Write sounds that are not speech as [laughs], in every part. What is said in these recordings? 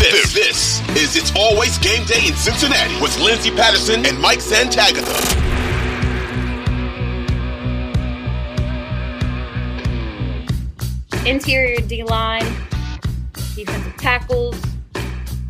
This, this is It's Always Game Day in Cincinnati with Lindsay Patterson and Mike Santagata. Interior D line, defensive tackles.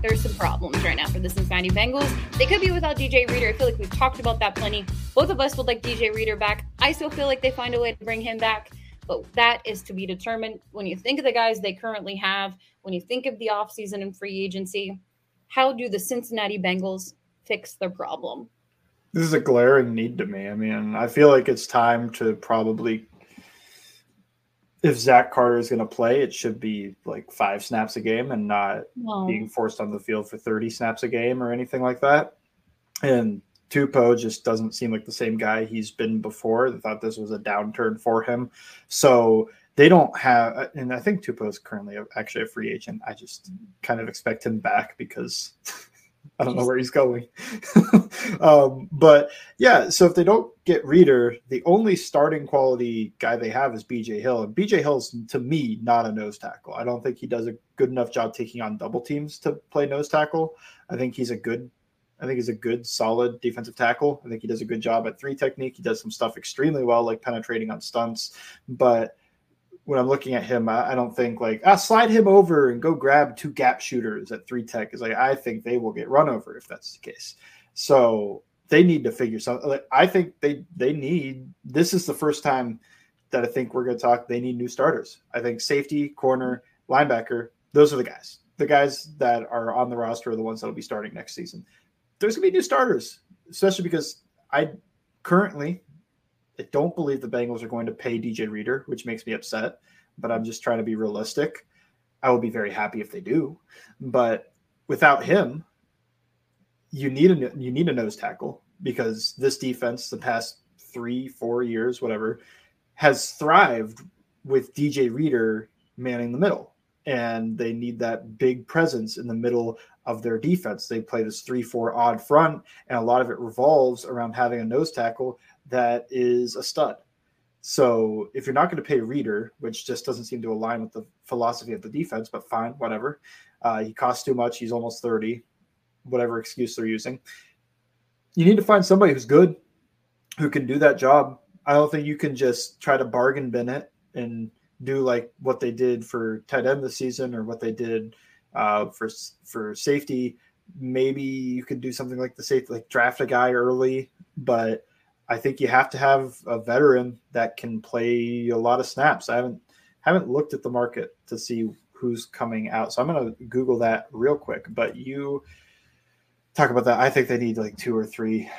There's some problems right now for the Cincinnati Bengals. They could be without DJ Reader. I feel like we've talked about that plenty. Both of us would like DJ Reader back. I still feel like they find a way to bring him back, but that is to be determined. When you think of the guys they currently have, when you think of the offseason and free agency, how do the Cincinnati Bengals fix their problem? This is a glaring need to me. I mean, I feel like it's time to probably, if Zach Carter is going to play, it should be like five snaps a game and not No. being forced on the field for 30 snaps a game or anything like that. And Tupou just doesn't seem like the same guy he's been before. They thought this was a downturn for him. So they don't have, and I think Tupou is currently actually a free agent. I just kind of expect him back because [laughs] I don't know where he's going. [laughs] um, but yeah, so if they don't get Reader, the only starting quality guy they have is BJ Hill. And BJ Hill's, to me, not a nose tackle. I don't think he does a good enough job taking on double teams to play nose tackle. I think he's a good I think he's a good, solid defensive tackle. I think he does a good job at three technique. He does some stuff extremely well, like penetrating on stunts. But when I'm looking at him, I, I don't think like ah, slide him over and go grab two gap shooters at three tech. Is like I think they will get run over if that's the case. So they need to figure something. Like, I think they they need. This is the first time that I think we're going to talk. They need new starters. I think safety, corner, linebacker. Those are the guys. The guys that are on the roster are the ones that will be starting next season there's going to be new starters, especially because I currently I don't believe the Bengals are going to pay DJ Reader, which makes me upset. But I'm just trying to be realistic. I will be very happy if they do, but without him, you need a you need a nose tackle because this defense, the past three four years, whatever, has thrived with DJ Reader manning the middle and they need that big presence in the middle of their defense. They play this 3 4 odd front, and a lot of it revolves around having a nose tackle that is a stud. So if you're not going to pay Reader, which just doesn't seem to align with the philosophy of the defense, but fine, whatever. Uh, he costs too much. He's almost 30, whatever excuse they're using. You need to find somebody who's good, who can do that job. I don't think you can just try to bargain Bennett and do like what they did for tight end this season or what they did uh, for for safety. Maybe you could do something like the safety, like draft a guy early, but I think you have to have a veteran that can play a lot of snaps. I haven't haven't looked at the market to see who's coming out, so I'm going to Google that real quick. But you talk about that. I think they need like two or three,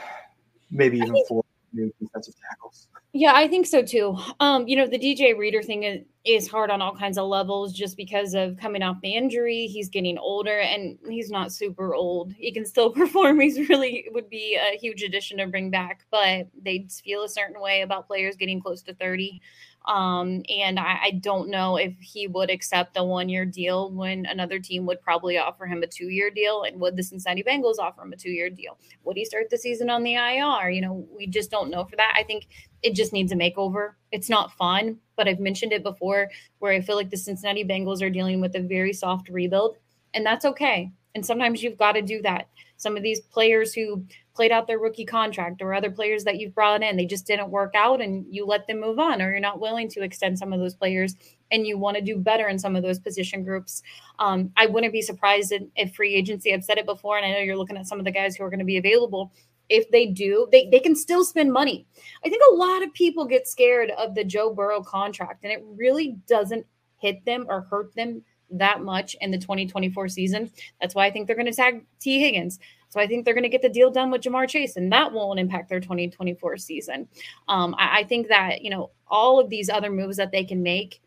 maybe even four defensive tackles. Yeah, I think so too. Um, you know, the DJ Reader thing is, is hard on all kinds of levels just because of coming off the injury. He's getting older and he's not super old. He can still [laughs] perform. He's really would be a huge addition to bring back, but they feel a certain way about players getting close to 30. Um, and I, I don't know if he would accept a one year deal when another team would probably offer him a two year deal. And would the Cincinnati Bengals offer him a two year deal? Would he start the season on the IR? You know, we just don't know for that. I think it just needs a makeover. It's not fun, but I've mentioned it before where I feel like the Cincinnati Bengals are dealing with a very soft rebuild, and that's okay. And sometimes you've got to do that. Some of these players who played out their rookie contract or other players that you've brought in, they just didn't work out and you let them move on, or you're not willing to extend some of those players and you want to do better in some of those position groups. Um, I wouldn't be surprised if free agency, I've said it before, and I know you're looking at some of the guys who are going to be available if they do, they, they can still spend money. I think a lot of people get scared of the Joe Burrow contract, and it really doesn't hit them or hurt them that much in the 2024 season. That's why I think they're going to tag Tee Higgins. So I think they're going to get the deal done with Ja'Marr Chase, and that won't impact their 2024 season. Um, I, I think that, you know, all of these other moves that they can make,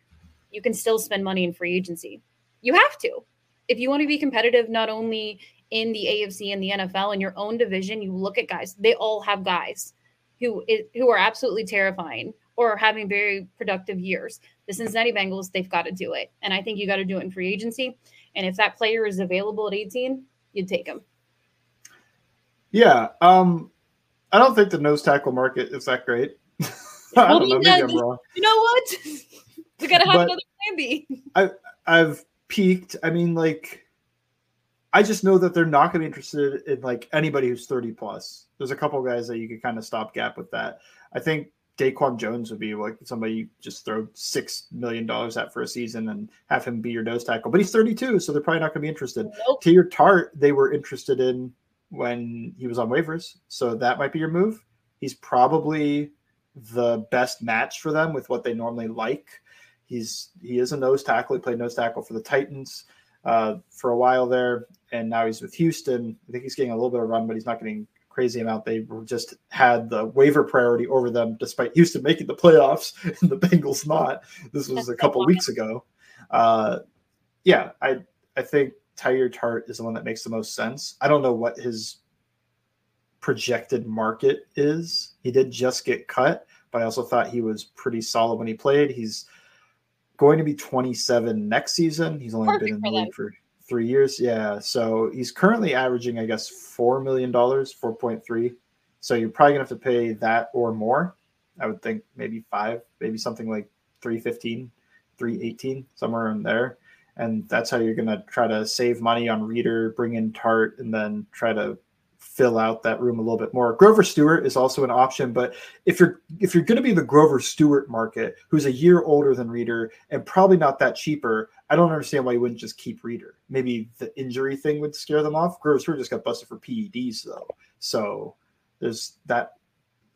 you can still spend money in free agency. You have to. If you want to be competitive, not only in the AFC and the NFL in your own division, you look at guys, they all have guys who who are absolutely terrifying or are having very productive years. The Cincinnati Bengals, they've got to do it. And I think you got to do it in free agency. And if that player is available at 18, you'd take him. Yeah. Um, I don't think the nose tackle market is that great. [laughs] I don't know. Maybe I'm wrong. You know what? [laughs] we got to have But- another plan B. I, I've peeked. I mean, like, I just know that they're not going to be interested in like anybody who's 30 plus. There's a couple guys that you could kind of stop gap with that. I think DaQuan Jones would be like somebody you just throw six million dollars at for a season and have him be your nose tackle. But he's 32, so they're probably not going to be interested. Nope. Teair Tart, they were interested in when he was on waivers, so that might be your move. He's probably the best match for them with what they normally like. He's he is a nose tackle. He played nose tackle for the Titans uh, for a while there, and now he's with Houston. I think he's getting a little bit of run, but he's not getting crazy amount. They just had the waiver priority over them, despite Houston making the playoffs [laughs] and the Bengals not. This was a couple weeks ago. Uh, yeah, I I think Teair Tart is the one that makes the most sense. I don't know what his projected market is. He did just get cut, but I also thought he was pretty solid when he played. He's going to be 27 next season. He's only Perfect been in the league for three years. Yeah. So he's currently averaging, I guess, $4 million, 4.3. So you're probably going to have to pay that or more. I would think maybe five, maybe something like 315, 318, somewhere in there. And that's how you're going to try to save money on Reader, bring in Tart, and then try to fill out that room a little bit more. Grover Stewart is also an option, but if you're if you're going to be the Grover Stewart market, who's a year older than Reader and probably not that cheaper, I don't understand why you wouldn't just keep Reader. Maybe the injury thing would scare them off. Grover Stewart just got busted for PEDs though, so there's that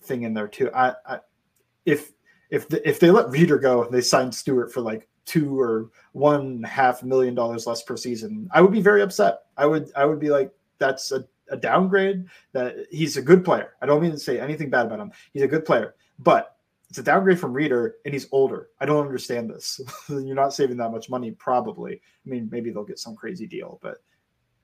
thing in there too. I, I if if the, if they let Reader go and they signed Stewart for like two or one half million dollars less per season, I would be very upset. I would I would be like that's a a downgrade that he's a good player. I don't mean to say anything bad about him. He's a good player, but it's a downgrade from Reader and he's older. I don't understand this. [laughs] You're not saving that much money, probably. I mean, maybe they'll get some crazy deal, but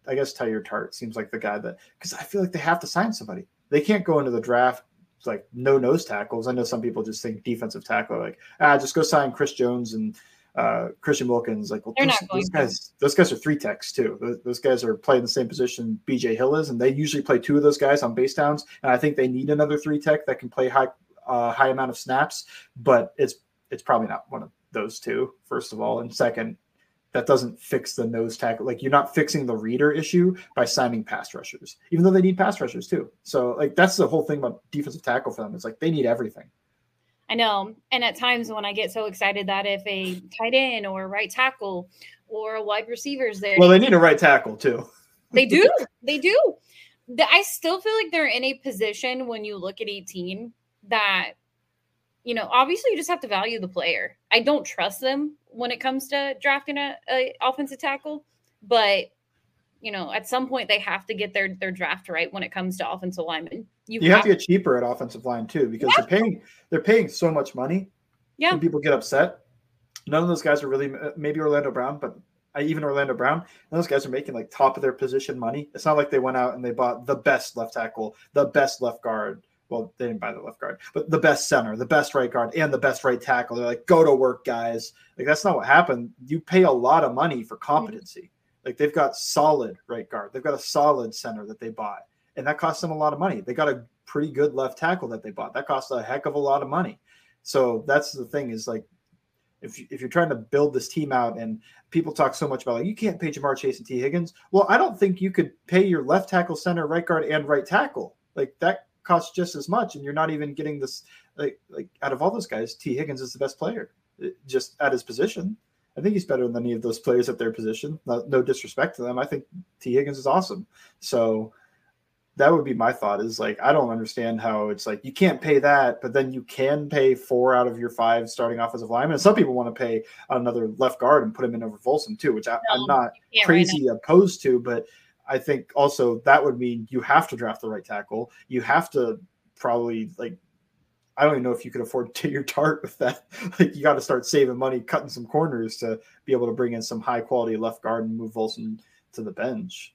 I guess Tyler Tart seems like the guy that because I feel like they have to sign somebody. They can't go into the draft like no nose tackles. I know some people just think defensive tackle, like ah, just go sign Chris Jones and uh, Christian Wilkins. Like, well, those, those guys, those guys are three techs too. Those, those guys are playing the same position BJ Hill is, and they usually play two of those guys on base downs. And I think they need another three tech that can play high, uh, high amount of snaps. But it's it's probably not one of those two. First of all, and second, that doesn't fix the nose tackle. Like you're not fixing the reader issue by signing pass rushers, even though they need pass rushers too. So like that's the whole thing about defensive tackle for them. It's like they need everything. I know. And at times when I get so excited that if a tight end or right tackle or a wide receiver is there, Well, they need a right tackle too. they do. [laughs] They do. I still feel like they're in a position when you look at 18 that, you know, obviously you just have to value the player. I don't trust them when it comes to drafting a, a offensive tackle, but you know, at some point they have to get their their draft right when it comes to offensive linemen. You, You have to get cheaper at offensive line too because Yeah. they're paying they're paying so much money. Yeah. and people get upset. None of those guys are really maybe Orlando Brown, but uh, even Orlando Brown, those guys are making like top of their position money. It's not like they went out and they bought the best left tackle, the best left guard. Well, they didn't buy the left guard, but the best center, the best right guard, and the best right tackle. They're like, go to work, guys. Like that's not what happened. You pay a lot of money for competency. Like they've got solid right guard, they've got a solid center that they bought, and that cost them a lot of money. They got a pretty good left tackle that they bought. That cost a heck of a lot of money. So that's the thing is like if, if you're trying to build this team out and people talk so much about like you can't pay Ja'Marr Chase and Tee Higgins. Well, I don't think you could pay your left tackle, center, right guard, and right tackle. Like that costs just as much, and you're not even getting this like like out of all those guys, Tee Higgins is the best player uh, just at his position. I think he's better than any of those players at their position. No, no disrespect to them. I think Tee Higgins is awesome. So that would be my thought is like I don't understand how it's like you can't pay that, but then you can pay four out of your five starting offensive linemen. And some people want to pay another left guard and put him in over Volson too, which I, I'm No, not Yeah, right crazy opposed to, but I think also that would mean you have to draft the right tackle. You have to probably like I don't even know if you could afford to [laughs] your tart with that. Like you got to start saving money, cutting some corners to be able to bring in some high quality left guard and move Volson to the bench.